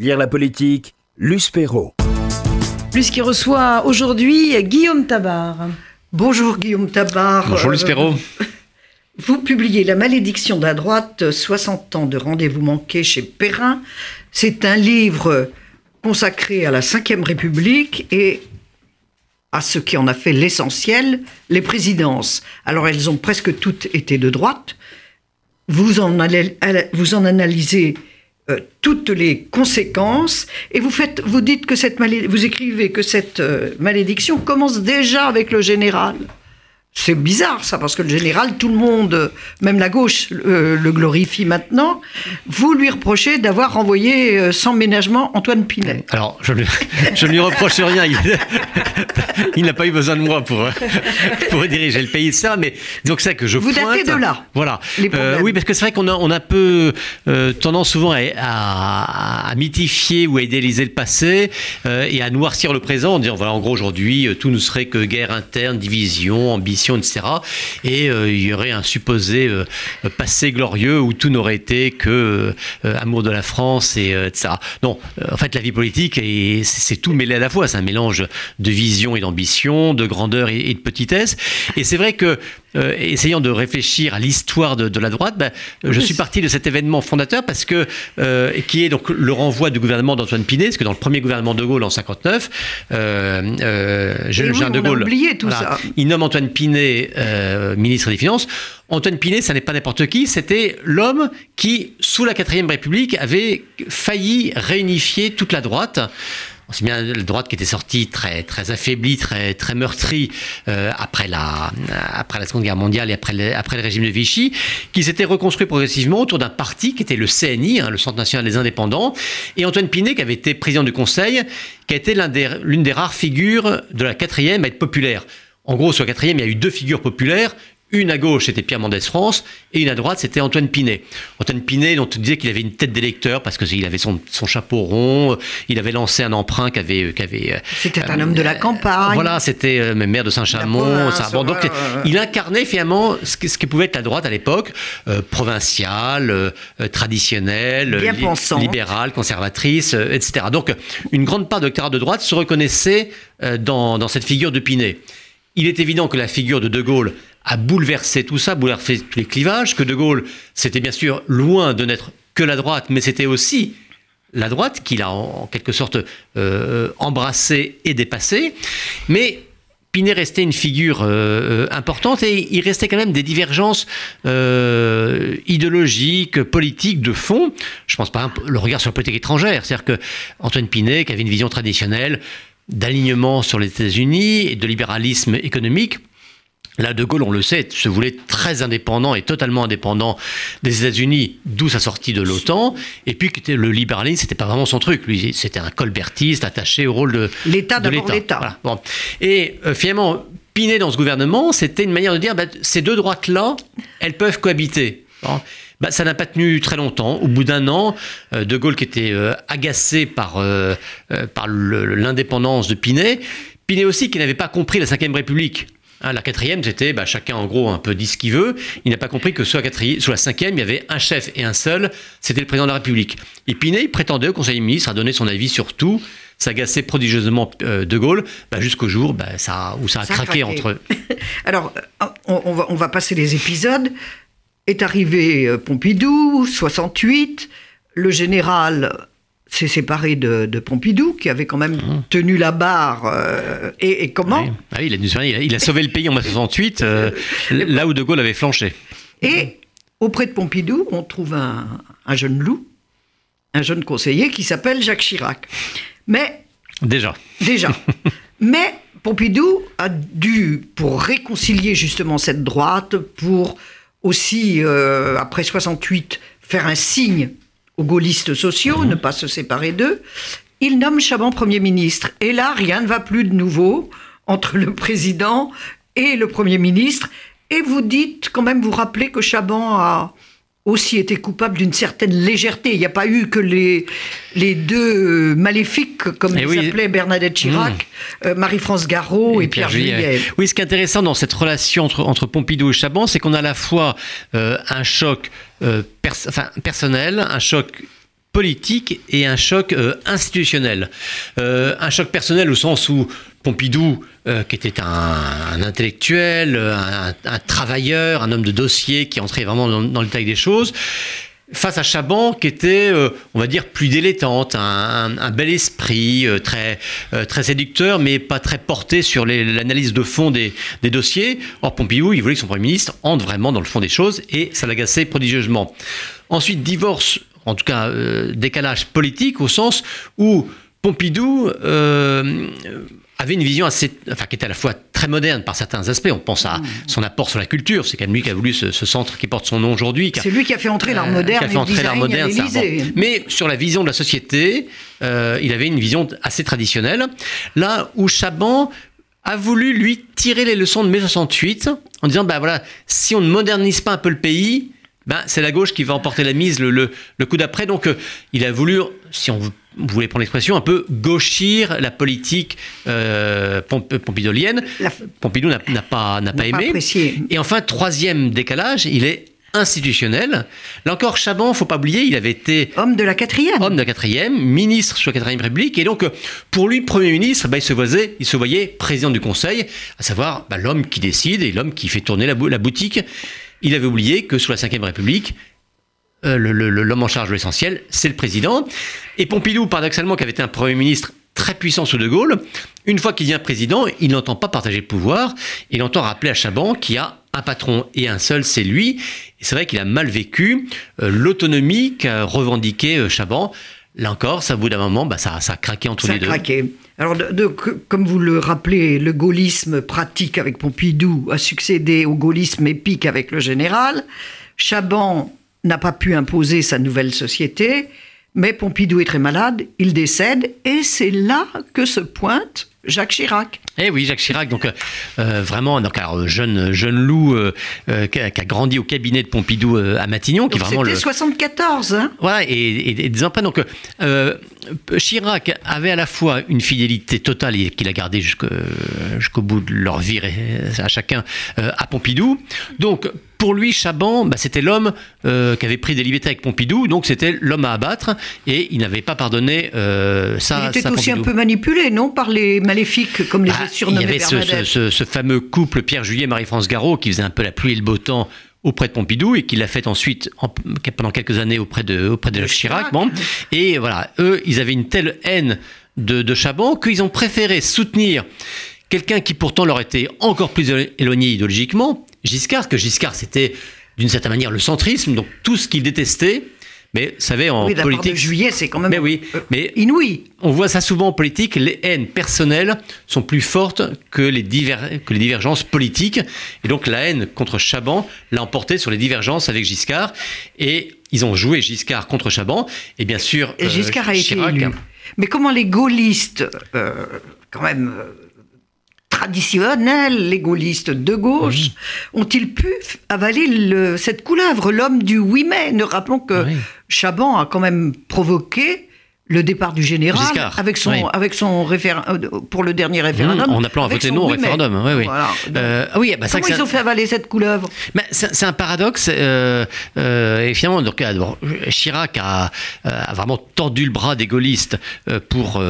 Lire la politique, Luce Perrault. Luce qui reçoit aujourd'hui Guillaume Tabar. Bonjour Guillaume Tabar. Bonjour Luce Perrault. Vous publiez La malédiction de la droite, 60 ans de rendez-vous manqués chez Perrin. C'est un livre consacré à la Ve République et à ce qui en a fait l'essentiel, les présidences. Alors elles ont presque toutes été de droite. Vous en, vous en analysez euh, toutes les conséquences et vous faites, vous dites que cette vous écrivez que cette euh, malédiction commence déjà avec le général. C'est bizarre ça, parce que le général, tout le monde, même la gauche, le glorifie maintenant. Vous lui reprochez d'avoir renvoyé euh, sans ménagement Antoine Pinet. Alors, je, ne lui reproche rien. Il, n'a pas eu besoin de moi pour, pour diriger le pays, ça. Mais donc ça que je Vous datez de là. Voilà. Euh, oui, parce que c'est vrai qu'on a, on a un peu euh, tendance souvent à, à, mythifier ou à idéaliser le passé et à noircir le présent en disant voilà, en gros, aujourd'hui, tout ne serait que guerre interne, division, ambition etc. Et euh, il y aurait un supposé euh, passé glorieux où tout n'aurait été que euh, amour de la France, et, etc. Non, en fait, la vie politique, c'est tout mêlé à la fois. C'est un mélange de vision et d'ambition, de grandeur et, de petitesse. Et c'est vrai que essayant de réfléchir à l'histoire de, la droite, ben, je suis parti de cet événement fondateur parce que qui est donc le renvoi du gouvernement d'Antoine Pinet, parce que dans le premier gouvernement de Gaulle en 59, euh, Jean de Gaulle, oublié tout ça. il nomme Antoine Pinet euh, ministre des Finances. Antoine Pinet, ça n'est pas n'importe qui, c'était l'homme qui, sous la 4ème République, avait failli réunifier toute la droite. C'est bien la droite qui était sortie très, très affaiblie, très, très meurtrie euh, après, la, après la Seconde Guerre mondiale et après après le régime de Vichy, qui s'était reconstruit progressivement autour d'un parti qui était le CNI, hein, le Centre national des indépendants, et Antoine Pinet, qui avait été président du Conseil, qui a été l'une des, des rares figures de la quatrième à être populaire. En gros, sur la quatrième, il y a eu deux figures populaires. Une à gauche, c'était Pierre Mendès France, et une à droite, c'était Antoine Pinet. Antoine Pinet, dont on disait qu'il avait une tête d'électeur parce qu'il avait son, chapeau rond, il avait lancé un emprunt qu'avait. avait euh, c'était un homme de la campagne. Voilà, c'était euh, maire de Saint-Chamond. Bon, donc, il incarnait finalement ce que, ce pouvait être la droite à l'époque, euh, provinciale, traditionnelle, libérale, conservatrice, etc. Donc, une grande part de l'électorat de droite se reconnaissait dans, dans cette figure de Pinet. Il est évident que la figure de De Gaulle a bouleversé tout ça, bouleversé tous les clivages, que De Gaulle, c'était bien sûr loin de n'être que la droite, mais c'était aussi la droite qu'il a en, quelque sorte euh, embrassée et dépassée. Mais Pinet restait une figure euh, importante et il restait quand même des divergences euh, idéologiques, politiques, de fond. Je pense par exemple le regard sur la politique étrangère. C'est-à-dire que Antoine Pinet, qui avait une vision traditionnelle, d'alignement sur les États-Unis et de libéralisme économique. Là, De Gaulle, on le sait, se voulait très indépendant et totalement indépendant des États-Unis, d'où sa sortie de l'OTAN. Et puis, le libéralisme, c'était pas vraiment son truc. Lui, c'était un colbertiste attaché au rôle de l'État. D'abord l'État. Et euh, finalement, Pinet dans ce gouvernement, c'était une manière de dire bah, ces deux droites-là, elles peuvent cohabiter. Bah, ça n'a pas tenu très longtemps. Au bout d'un an, euh, De Gaulle qui était euh, agacé par, par l'indépendance de Pinet, Pinet aussi qui n'avait pas compris la Ve République. Hein, la quatrième, c'était bah, chacun en gros un peu dit ce qu'il veut. Il n'a pas compris que sous la, la cinquième, il y avait un chef et un seul, c'était le président de la République. Et Pinet, il prétendait au Conseil des ministres à donner son avis sur tout, s'agacer prodigieusement De Gaulle, bah, jusqu'au jour ça, où ça a craqué entre eux. Alors, on, va, on va passer les épisodes est arrivé euh, Pompidou, 68. Le général s'est séparé de, Pompidou, qui avait quand même mmh. tenu la barre. Euh, et, comment ah il, a, il, a, sauvé le pays en 68, euh, là où De Gaulle avait flanché. Et auprès de Pompidou, on trouve un, un jeune loup, un jeune conseiller qui s'appelle Jacques Chirac. Mais. Déjà. Déjà. Mais Pompidou a dû, pour réconcilier justement cette droite, pour aussi, euh, après 68, faire un signe aux gaullistes sociaux, ne pas se séparer d'eux, il nomme Chaban Premier ministre. Et là, rien ne va plus de nouveau entre le président et le Premier ministre. Et vous dites, quand même, vous rappelez que Chaban a aussi été coupable d'une certaine légèreté. Il n'y a pas eu que les, les deux maléfiques, comme eh les appelait Bernadette Chirac, mmh. euh, Marie-France Garot et, Pierre, Juillet. Oui, ce qui est intéressant dans cette relation entre, entre Pompidou et Chaban, c'est qu'on a à la fois euh, un choc euh, personnel, un choc politique et un choc institutionnel. un choc personnel au sens où Pompidou, qui était un, intellectuel, un, travailleur, un homme de dossier qui entrait vraiment dans, dans le détail des choses, face à Chaban qui était, euh, on va dire, plus délétante, un, bel esprit, euh, très, euh, très séducteur, mais pas très porté sur l'analyse de fond des, dossiers. Or, Pompidou, il voulait que son Premier ministre entre vraiment dans le fond des choses, et ça l'agaçait prodigieusement. Ensuite, divorce, en tout cas, décalage politique, au sens où Pompidou avait une vision assez, enfin, qui était à la fois très moderne par certains aspects. On pense à mm. son apport sur la culture. C'est quand même lui qui a voulu ce, centre qui porte son nom aujourd'hui. C'est lui qui a fait entrer l'art moderne. Euh, qui a fait entrer l'art moderne. Mais sur la vision de la société, euh, il avait une vision assez traditionnelle. Là où Chaban a voulu lui tirer les leçons de mai 68 en disant bah voilà, si on ne modernise pas un peu le pays, ben, c'est la gauche qui va emporter la mise le, le, coup d'après. Donc, euh, il a voulu, si on voulait prendre l'expression, un peu gauchir la politique euh, pompidolienne. Pompidou n'a pas, n'a pas aimé. Et enfin, troisième décalage, il est institutionnel. Là encore, Chaban, faut pas oublier, il avait été homme de la quatrième, homme de la quatrième, ministre sous la quatrième République, et donc euh, pour lui, premier ministre, bah, il se voyait, il se voyait président du Conseil, à savoir bah, l'homme qui décide et l'homme qui fait tourner la, la boutique. Il avait oublié que sous la Ve République, euh, l'homme en charge de l'essentiel, c'est le président. Et Pompidou, paradoxalement, qui avait été un Premier ministre très puissant sous De Gaulle, une fois qu'il devient président, il n'entend pas partager le pouvoir, il entend rappeler à Chaban qu'il y a un patron et un seul, c'est lui. Et c'est vrai qu'il a mal vécu euh, l'autonomie qu'a revendiqué euh, Chaban. Là encore, ça, au bout d'un moment, bah, ça, ça a craqué entre les deux. Craqué. Alors, comme vous le rappelez, le gaullisme pratique avec Pompidou a succédé au gaullisme épique avec le général. Chaban n'a pas pu imposer sa nouvelle société, mais Pompidou est très malade, il décède, et c'est là que se pointe Jacques Chirac. Eh oui, Jacques Chirac, donc euh, euh, vraiment, donc jeune jeune loup euh, qui, a, grandi au cabinet de Pompidou à Matignon, qui vraiment le 74. Hein voilà, et, des emprunts. Donc Chirac avait à la fois une fidélité totale et qu'il a gardée jusqu'au bout de leur vie à chacun à Pompidou. Donc pour lui, Chaban, bah, c'était l'homme euh, qui avait pris des libertés avec Pompidou, donc c'était l'homme à abattre, et il n'avait pas pardonné euh, ça. Il était aussi un peu manipulé, non, par les maléfiques, comme les bah, surnommés Il y avait ce, fameux couple Pierre Juillet, Marie-France Garot, qui faisait un peu la pluie et le beau temps auprès de Pompidou et qui l'a fait ensuite pendant quelques années auprès de, auprès de Chirac. Bon. Et voilà, eux, ils avaient une telle haine de, de Chaban qu'ils ont préféré soutenir quelqu'un qui pourtant leur était encore plus éloigné idéologiquement, Giscard, que Giscard, c'était d'une certaine manière le centrisme, donc tout ce qu'il détestait. Mais vous savez, en oui, politique. juillet, c'est quand même mais oui, euh, mais inouï. On voit ça souvent en politique, les haines personnelles sont plus fortes que les, que les divergences politiques. Et donc la haine contre Chaban l'a emporté sur les divergences avec Giscard. Et ils ont joué Giscard contre Chaban. Et bien sûr. Et Giscard a été élu. Mais comment les gaullistes, euh, quand même traditionnels, les gaullistes de gauche, ont-ils pu avaler cette couleuvre, l'homme du 8 mai Ne rappelons que Chaban a quand même provoqué le départ du général avec son avec son référendum euh, pour le dernier référendum. en appelant à voter non au référendum. Oui, oui. Euh, ah oui bah, comment ils ont fait avaler cette couleuvre C'est un paradoxe. Euh, et finalement, donc, Chirac a, a, vraiment tordu le bras des gaullistes pour,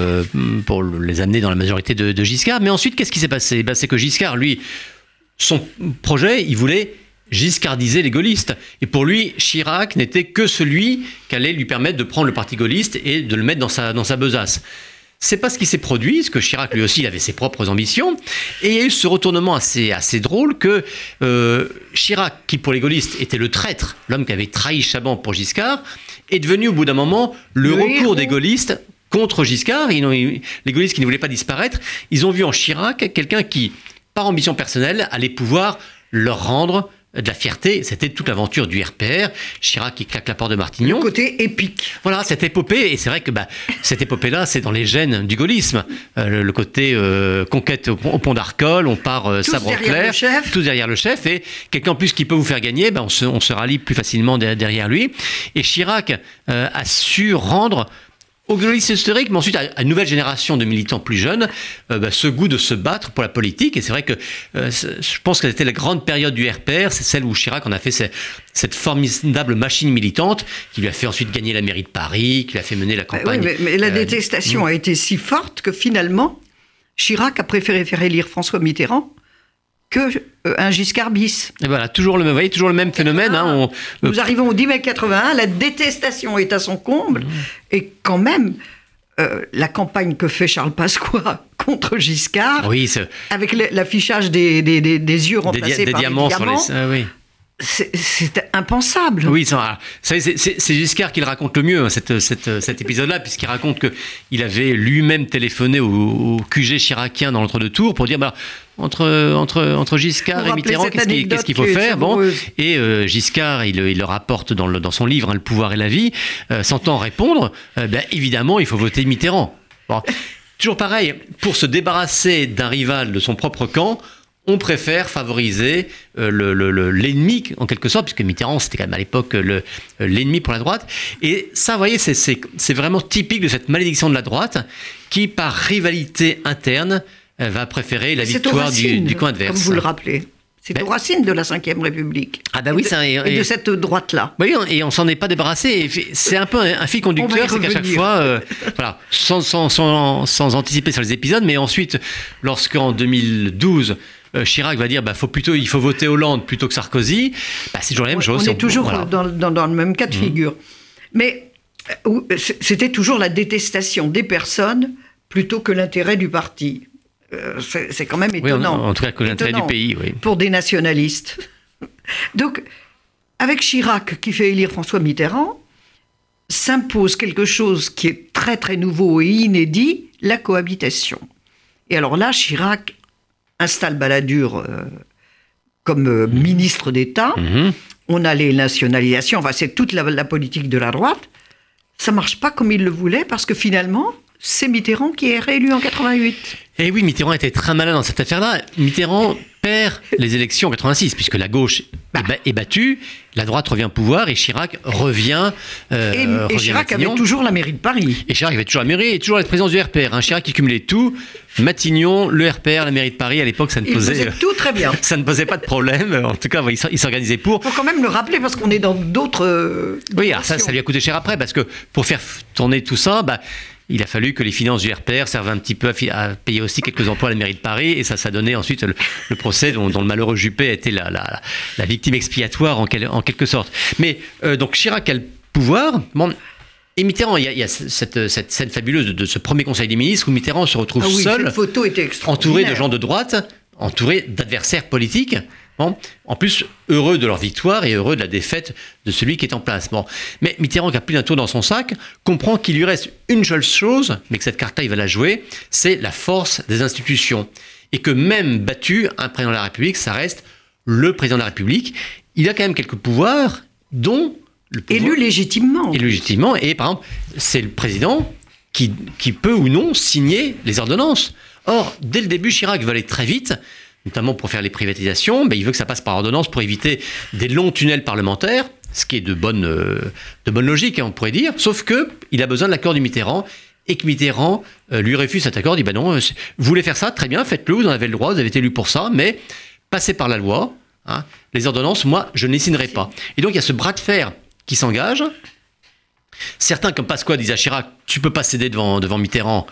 pour les amener dans la majorité de, de Giscard. Mais ensuite, qu'est-ce qui s'est passé? Ben, C'est que Giscard, lui, son projet, il voulait giscardisait les gaullistes. Et pour lui, Chirac n'était que celui qui allait lui permettre de prendre le parti gaulliste et de le mettre dans sa, dans sa besace. C'est pas ce qui s'est produit, parce que Chirac lui aussi il avait ses propres ambitions, et il y a eu ce retournement assez, assez drôle que euh, Chirac, qui pour les gaullistes était le traître, l'homme qui avait trahi Chaban pour Giscard, est devenu au bout d'un moment le, recours des gaullistes contre Giscard. les gaullistes qui ne voulaient pas disparaître, ils ont vu en Chirac quelqu'un qui, par ambition personnelle, allait pouvoir leur rendre de la fierté. C'était toute l'aventure du RPR. Chirac qui claque la porte de Martignon. Le côté épique. Voilà, cette épopée. Et c'est vrai que bah, cette épopée-là, c'est dans les gènes du gaullisme. Euh, le, côté euh, conquête au, pont d'Arcole, on part euh, sabre clair, tous derrière le chef. Et quelqu'un en plus qui peut vous faire gagner, bah, on, se, rallie plus facilement derrière lui. Et Chirac a su rendre au globalisme historique, mais ensuite à une nouvelle génération de militants plus jeunes, euh, bah, ce goût de se battre pour la politique. Et c'est vrai que euh, je pense que c'était la grande période du RPR, c'est celle où Chirac en a fait cette, formidable machine militante qui lui a fait ensuite gagner la mairie de Paris, qui lui a fait mener la bah campagne. Oui, mais, la euh, détestation a été si forte que finalement, Chirac a préféré faire élire François Mitterrand que un Giscard bis. Et voilà, toujours le, vous voyez, toujours le même phénomène. Hein, nous arrivons au 10 mai 81, la détestation est à son comble, mmh. et quand même, euh, la campagne que fait Charles Pasqua contre Giscard, oui, avec l'affichage des, des, des, yeux remplacés des, par diamants des diamants, sur les... Ah, oui. C'est impensable. Oui, c'est Giscard qui le raconte le mieux, hein, cette, cet épisode-là, puisqu'il raconte qu'il avait lui-même téléphoné au, QG chiracien dans l'entre-deux-tours pour dire bah, entre, entre, entre Giscard et Mitterrand, qu'est-ce qu'il faut faire? Bon, Et euh, Giscard, il, il, le rapporte dans, le, dans son livre hein, Le pouvoir et la vie, euh, s'entend répondre euh, ben, évidemment, il faut voter Mitterrand. Toujours pareil, pour se débarrasser d'un rival de son propre camp, on préfère favoriser euh, l'ennemi, en quelque sorte, puisque Mitterrand, c'était quand même à l'époque l'ennemi pour la droite. Et ça, vous voyez, c'est vraiment typique de cette malédiction de la droite, qui, par rivalité interne, euh, va préférer la victoire du, camp adverse. Comme vous le rappelez. C'est ben, aux racines de la Ve République. Ah bah oui, et de, et, de cette droite-là. Oui, et on s'en est pas débarrassé. C'est un peu un, fil conducteur, c'est qu'à chaque fois, euh, voilà, sans, sans, sans, sans, anticiper sur les épisodes, mais ensuite, lorsqu'en 2012, euh, Chirac va dire bah, faut plutôt, il faut voter Hollande plutôt que Sarkozy, bah, c'est toujours la même chose. On est toujours dans, dans, le même cas de mmh. figure. Mais euh, c'était toujours la détestation des personnes plutôt que l'intérêt du parti. Euh, c'est quand même étonnant. en, tout cas, que l'intérêt du pays, oui. Pour des nationalistes. Donc, avec Chirac qui fait élire François Mitterrand, s'impose quelque chose qui est très très nouveau et inédit, la cohabitation. Et alors là, Chirac installe Balladur euh, comme euh, ministre d'État. Mhm. On a les nationalisations, enfin c'est toute la, politique de la droite. Ça marche pas comme il le voulait parce que finalement, c'est Mitterrand qui est réélu en 88. Et eh oui, Mitterrand était très malin dans cette affaire-là. Mitterrand perd les élections en 86, puisque la gauche bah. est, battue, la droite revient au pouvoir et Chirac revient. Euh, et, Chirac avait toujours la mairie de Paris. Et Chirac avait toujours la mairie et toujours la présidence du RPR. Hein. Chirac qui cumulait tout. Matignon, le RPR, la mairie de Paris, à l'époque, ça ne posait, tout très bien. ça ne posait pas de problème. En tout cas, il s'organisait pour. Il faut quand même le rappeler parce qu'on est dans d'autres. Euh, oui, ça, ça lui a coûté cher après parce que pour faire tourner tout ça, bah, il a fallu que les finances du RPR servent un petit peu à, payer aussi quelques emplois à la mairie de Paris, et ça, ça donnait ensuite le, procès dont, le malheureux Juppé a été la, la, victime expiatoire en, en, quelque sorte. Mais euh, donc Chirac a le pouvoir. Bon, et Mitterrand, il y a, cette, scène fabuleuse de, ce premier Conseil des ministres où Mitterrand se retrouve ah seul, photo était entouré de gens de droite, entouré d'adversaires politiques. En plus, heureux de leur victoire et heureux de la défaite de celui qui est en place. Bon. Mais Mitterrand, qui a plus d'un tour dans son sac, comprend qu'il lui reste une seule chose, mais que cette carte-là, il va la jouer, c'est la force des institutions. Et que même battu, un président de la République, ça reste le président de la République. Il a quand même quelques pouvoirs, dont le pouvoir, Élu légitimement. Élu légitimement. Et par exemple, c'est le président qui, qui peut ou non signer les ordonnances. Or, dès le début, Chirac veut aller très vite notamment pour faire les privatisations, mais il veut que ça passe par ordonnance pour éviter des longs tunnels parlementaires, ce qui est de bonne, euh, de bonne logique, hein, on pourrait dire, sauf qu'il a besoin de l'accord du Mitterrand, et que Mitterrand euh, lui refuse cet accord, il dit ben non, euh, vous voulez faire ça, très bien, faites-le, vous en avez le droit, vous avez été élu pour ça, mais passez par la loi, hein, les ordonnances, moi, je ne les signerai pas. Et donc il y a ce bras de fer qui s'engage. Certains, comme Pasqua, disent à Chirac, tu peux pas céder devant, devant Mitterrand,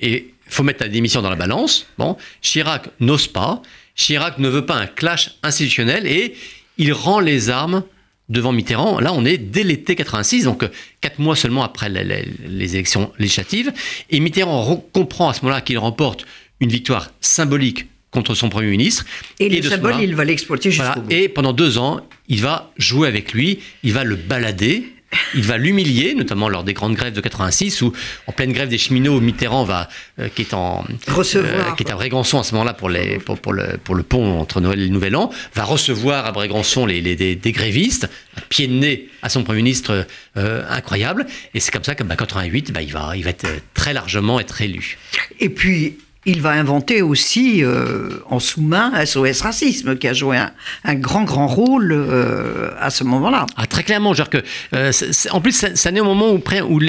et faut mettre la démission dans la balance. Bon, Chirac n'ose pas. Chirac ne veut pas un clash institutionnel et il rend les armes devant Mitterrand. Là, on est dès l'été 86, donc euh, quatre mois seulement après les, élections législatives. Et Mitterrand comprend à ce moment-là qu'il remporte une victoire symbolique contre son Premier ministre. Et, le symbole, il va l'exploiter jusqu'au bout. Et pendant deux ans, il va jouer avec lui, il va le balader il va l'humilier, notamment lors des grandes grèves de 86, où en pleine grève des cheminots, Mitterrand va, euh, qui est en recevoir, euh, qui est à Brégançon à ce moment-là pour, les, pour, le, pour le pont entre Noël et le Nouvel An, va recevoir à Brégançon les, les des, grévistes, un pied de nez à son premier ministre euh, incroyable, et c'est comme ça qu'en bah, 88, bah, il va, il va être très largement être élu. Et puis il va inventer aussi euh, en sous-main SOS Racisme, qui a joué un, grand, grand rôle euh, à ce moment-là. Ah, très clairement, genre que, euh, en plus, ça, naît au moment où, où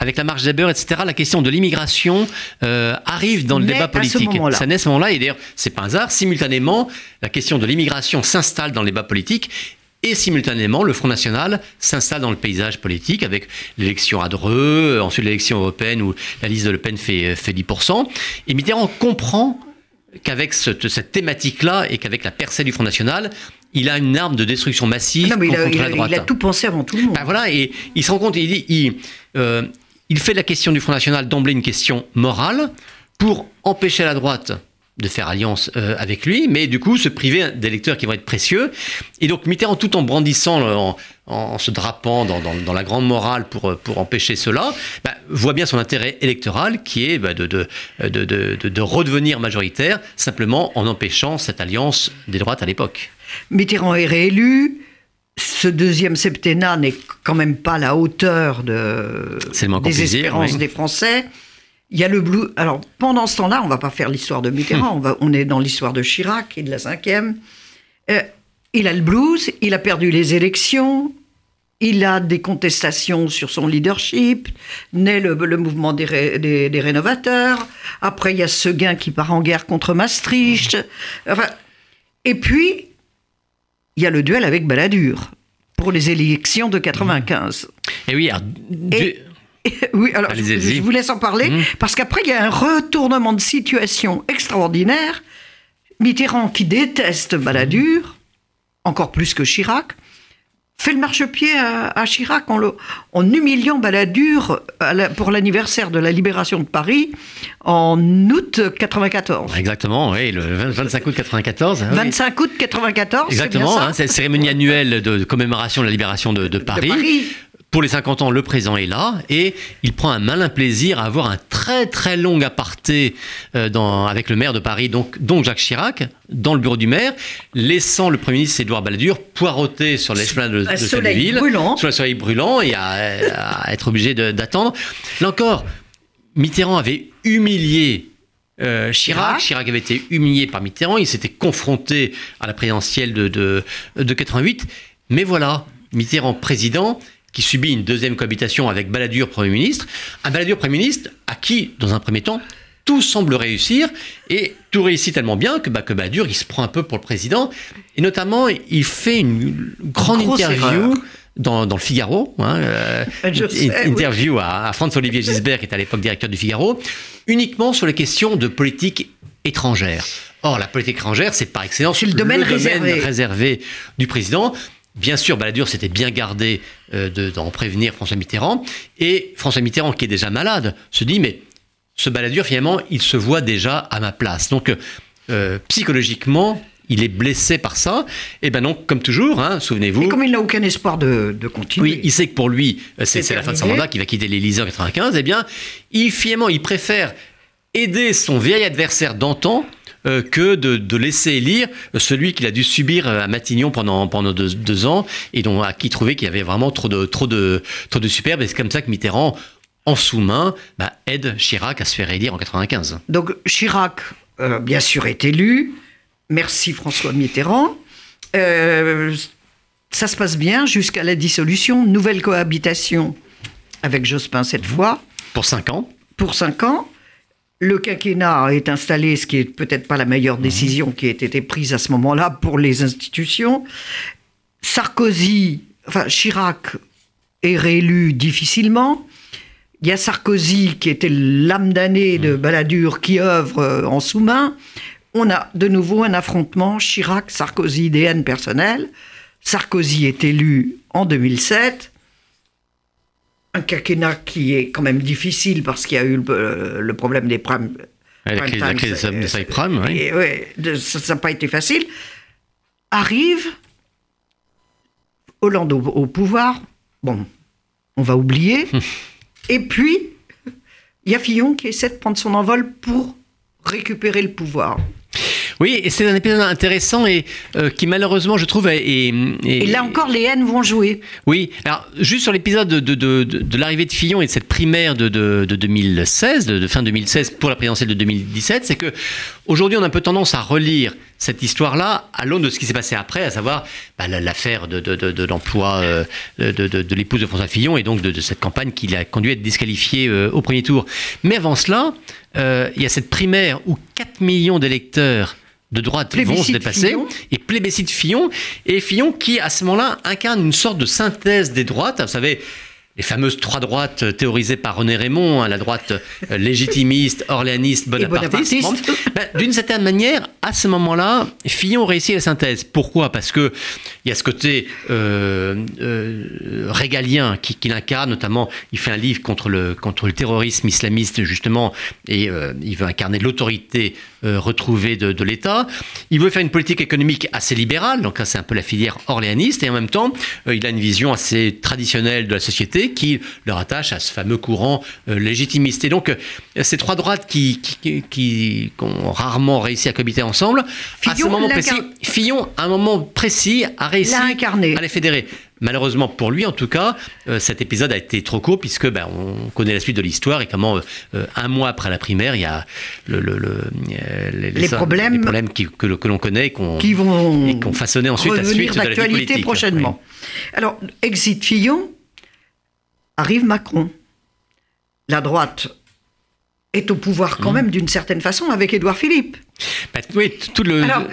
avec la marche des beurs, etc., la question de l'immigration arrive dans le débat politique. ça naît à ce moment-là, et d'ailleurs, c'est pas un hasard, simultanément, la question de l'immigration s'installe dans le débat politique, et simultanément, le Front National s'installe dans le paysage politique avec l'élection à Dreux, ensuite l'élection européenne où la liste de Le Pen fait, fait 10%. Et Mitterrand comprend qu'avec cette, thématique-là et qu'avec la percée du Front National, il a une arme de destruction massive contre la droite. Il a tout pensé avant tout le monde. Ben voilà, et il se rend compte, il il, euh, il fait la question du Front National d'emblée une question morale pour empêcher la droite de faire alliance euh, avec lui, mais du coup se priver d'électeurs qui vont être précieux. Et donc Mitterrand, tout en brandissant, en, se drapant dans, la grande morale pour, pour empêcher cela, bah, voit bien son intérêt électoral qui est bah, de, de, de, redevenir majoritaire, simplement en empêchant cette alliance des droites à l'époque. Mitterrand est réélu. Ce deuxième septennat n'est quand même pas à la hauteur de, des espérances des Français. Il y a le blue. Alors, pendant ce temps-là, on va pas faire l'histoire de Mitterrand, on, va, on est dans l'histoire de Chirac et de la cinquième. Euh, il a le blues, il a perdu les élections, il a des contestations sur son leadership, naît le, mouvement des, des, rénovateurs. Après, il y a Seguin qui part en guerre contre Maastricht. Enfin, et puis, il y a le duel avec Balladur pour les élections de 95. Et oui, oui, alors je, vous laisse en parler, mmh. parce qu'après, il y a un retournement de situation extraordinaire. Mitterrand, qui déteste Balladur, encore plus que Chirac, fait le marchepied à, à Chirac en, le, en, humiliant Balladur pour l'anniversaire de la libération de Paris en août 94. Exactement, oui, le 25 août 94. 25 août 94. Exactement, hein, c'est la cérémonie annuelle de, commémoration de la libération de, Paris. De Paris pour les 50 ans, le présent est là et il prend un malin plaisir à avoir un très très long aparté euh, dans, avec le maire de Paris, donc, donc Jacques Chirac, dans le bureau du maire, laissant le Premier ministre Édouard Balladur poireauter sur l'esplanade de, de cette ville, brûlant. sur le soleil brûlant et à, être obligé d'attendre. Là encore, Mitterrand avait humilié euh, Chirac. Chirac avait été humilié par Mitterrand, il s'était confronté à la présidentielle de, de, de 88. Mais voilà, Mitterrand président, qui subit une deuxième cohabitation avec Balladur Premier ministre, un Balladur Premier ministre à qui, dans un premier temps, tout semble réussir et tout réussit tellement bien que, bah, que Balladur, il se prend un peu pour le président et notamment il fait une grande interview. Dans, dans, le Figaro, hein, euh, interview à, à Franz-Olivier Gisbert, qui est à l'époque directeur du Figaro, uniquement sur les questions de politique étrangère. Or, la politique étrangère, c'est par excellence le domaine, réservé. réservé du président. Bien sûr, Balladur s'était bien gardé euh, d'en prévenir François Mitterrand. Et François Mitterrand, qui est déjà malade, se dit, mais ce Balladur, finalement, il se voit déjà à ma place. Donc, euh, psychologiquement, il est blessé par ça. Et ben donc, comme toujours, hein, souvenez-vous. Et comme il n'a aucun espoir de, continuer. Oui, il sait que pour lui, euh, c'est la fin de son mandat, qu'il va quitter l'Élysée en 95. Eh bien, il, finalement, il préfère aider son vieil adversaire d'antan euh, que de, laisser élire celui qu'il a dû subir à Matignon pendant, pendant deux, ans et dont, à qui trouvait qu'il y avait vraiment trop de, trop de, trop de superbes. Et c'est comme ça que Mitterrand, en sous-main, bah, aide Chirac à se faire élire en 95. Donc Chirac, euh, bien sûr, est élu. Merci François Mitterrand. Euh, ça se passe bien jusqu'à la dissolution. Nouvelle cohabitation avec Jospin cette fois. Pour cinq ans. Pour cinq ans. Le quinquennat est installé, ce qui est peut-être pas la meilleure mhm. décision qui ait été prise à ce moment-là pour les institutions. Sarkozy, enfin Chirac est réélu difficilement. Il y a Sarkozy qui était l'âme d'année de mhm. Balladur qui œuvre euh, en sous-main. On a de nouveau un affrontement Chirac-Sarkozy des haines personnelles. Sarkozy est élu en 2007 un quinquennat qui est quand même difficile parce qu'il y a eu le, problème des primes. la crise, la crise subprimes, oui. oui ça n'a pas été facile. Arrive Hollande au, pouvoir. Bon, on va oublier. Et puis, il y a Fillon qui essaie de prendre son envol pour récupérer le pouvoir. Oui, et c'est un épisode intéressant et euh, qui malheureusement, je trouve, est, Et là encore, les haines vont jouer. Oui, alors juste sur l'épisode de, de, de, l'arrivée de Fillon et de cette primaire de, 2016, de, fin 2016 pour la présidentielle de 2017, c'est que aujourd'hui, on a un peu tendance à relire cette histoire-là à l'aune de ce qui s'est passé après, à savoir bah, l'affaire de, l'emploi euh, de, l'épouse de François Fillon et donc de, cette campagne qui l'a conduit à être disqualifié euh, au premier tour. Mais avant cela, il y a cette primaire où 4 millions d'électeurs de droite vont se dépasser et plébiscite Fillon et Fillon qui à ce moment-là incarne une sorte de synthèse des droites. Vous savez, les fameuses trois droites théorisées par René Raymond, hein, la droite euh, légitimiste, orléaniste, bonapartiste. Ben, d'une certaine manière, à ce moment-là, Fillon réussit la synthèse. Pourquoi? Parce que il y a ce côté euh, euh, régalien qu'il qui incarne, notamment, il fait un livre contre le, contre le terrorisme islamiste, justement, et il veut incarner l'autorité retrouvée de, de l'État. Il veut faire une politique économique assez libérale, donc c'est un peu la filière orléaniste, et en même temps, il a une vision assez traditionnelle de la société qui le rattache à ce fameux courant euh, légitimiste. Et donc, euh, ces trois droites qui, qui, ont rarement réussi à cohabiter ensemble, à ce moment précis, Fillon, à un moment précis, a réussi à les fédérer. Malheureusement pour lui, en tout cas, euh, cet épisode a été trop court puisque ben, on connaît la suite de l'histoire et comment un mois après la primaire, il y a le, les, problèmes, que, l'on connaît et qu'on vont façonné ensuite la suite de la politique. prochainement. Alors, exit Fillon, arrive Macron. La droite est au pouvoir quand mmh. même d'une certaine façon avec Édouard Philippe. Bah, oui, tout le... Alors,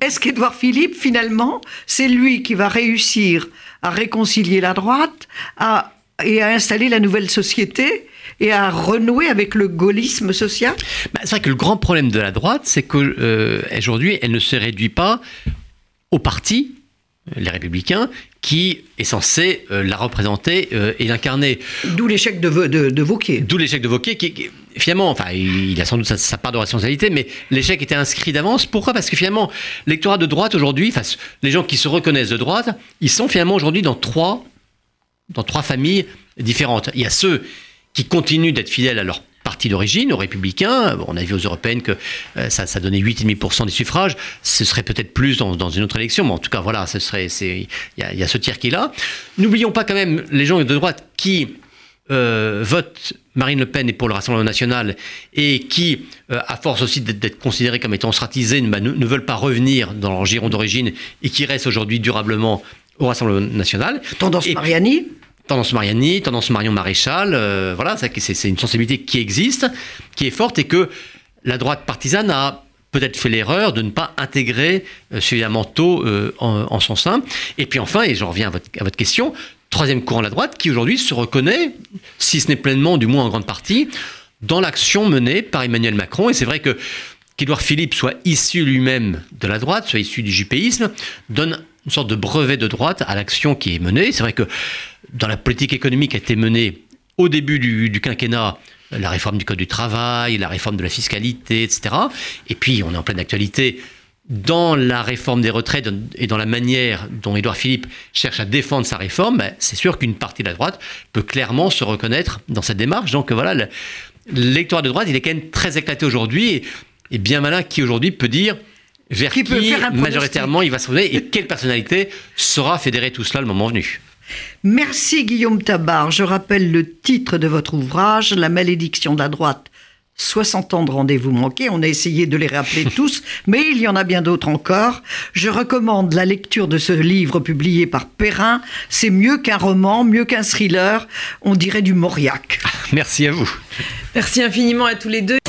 est-ce qu'Édouard Philippe, finalement, c'est lui qui va réussir à réconcilier la droite à, et à installer la nouvelle société et à renouer avec le gaullisme social? Bah, C'est vrai que le grand problème de la droite, c'est qu'aujourd'hui, euh, elle ne se réduit pas au parti, les républicains, qui est censé euh, la représenter euh, et l'incarner. D'où l'échec de, de, de, Vauquier. D'où l'échec de Vauquier, qui, finalement, enfin, il a sans doute sa, part de responsabilité, mais l'échec était inscrit d'avance. Pourquoi? Parce que finalement, l'électorat de droite aujourd'hui, les gens qui se reconnaissent de droite, ils sont finalement aujourd'hui dans trois, dans trois familles différentes. Il y a ceux qui continuent d'être fidèles à leur parti d'origine, aux républicains. on a vu aux européennes que euh, ça, ça, donnait 8,5% des suffrages. Ce serait peut-être plus dans, une autre élection, mais en tout cas, voilà, ce serait, il y, a ce tiers qui est là. N'oublions pas quand même les gens de droite qui euh, votent Marine Le Pen et pour le Rassemblement national et qui, euh, à force aussi d'être considérés comme étant stratisés, bah, ne, veulent pas revenir dans leur giron d'origine et qui restent aujourd'hui durablement au Rassemblement national. Tendance Mariani tendance Mariani, tendance Marion Maréchal, euh, voilà, c'est une sensibilité qui existe, qui est forte et que la droite partisane a peut-être fait l'erreur de ne pas intégrer euh, suffisamment tôt euh, en, son sein. Et puis enfin, et je reviens à votre, à votre question, troisième courant de la droite qui aujourd'hui se reconnaît, si ce n'est pleinement, du moins en grande partie, dans l'action menée par Emmanuel Macron. Et c'est vrai que qu'Édouard Philippe soit issu lui-même de la droite, soit issu du jupéisme, donne une sorte de brevet de droite à l'action qui est menée. C'est vrai que dans la politique économique qui a été menée au début du, quinquennat, la réforme du Code du travail, la réforme de la fiscalité, etc. Et puis, on est en pleine actualité dans la réforme des retraites et dans la manière dont Édouard Philippe cherche à défendre sa réforme, ben, c'est sûr qu'une partie de la droite peut clairement se reconnaître dans cette démarche. Donc voilà, l'électorat de droite, il est quand même très éclaté aujourd'hui et, bien malin qui aujourd'hui peut dire vers qui, majoritairement il va se tourner et quelle personnalité saura fédérer tout cela le moment venu. Merci Guillaume Tabar. Je rappelle le titre de votre ouvrage, La malédiction de la droite. 60 ans de rendez-vous manqués. On a essayé de les rappeler tous, mais il y en a bien d'autres encore. Je recommande la lecture de ce livre publié par Perrin. C'est mieux qu'un roman, mieux qu'un thriller. On dirait du Mauriac. Merci à vous. Merci infiniment à tous les deux.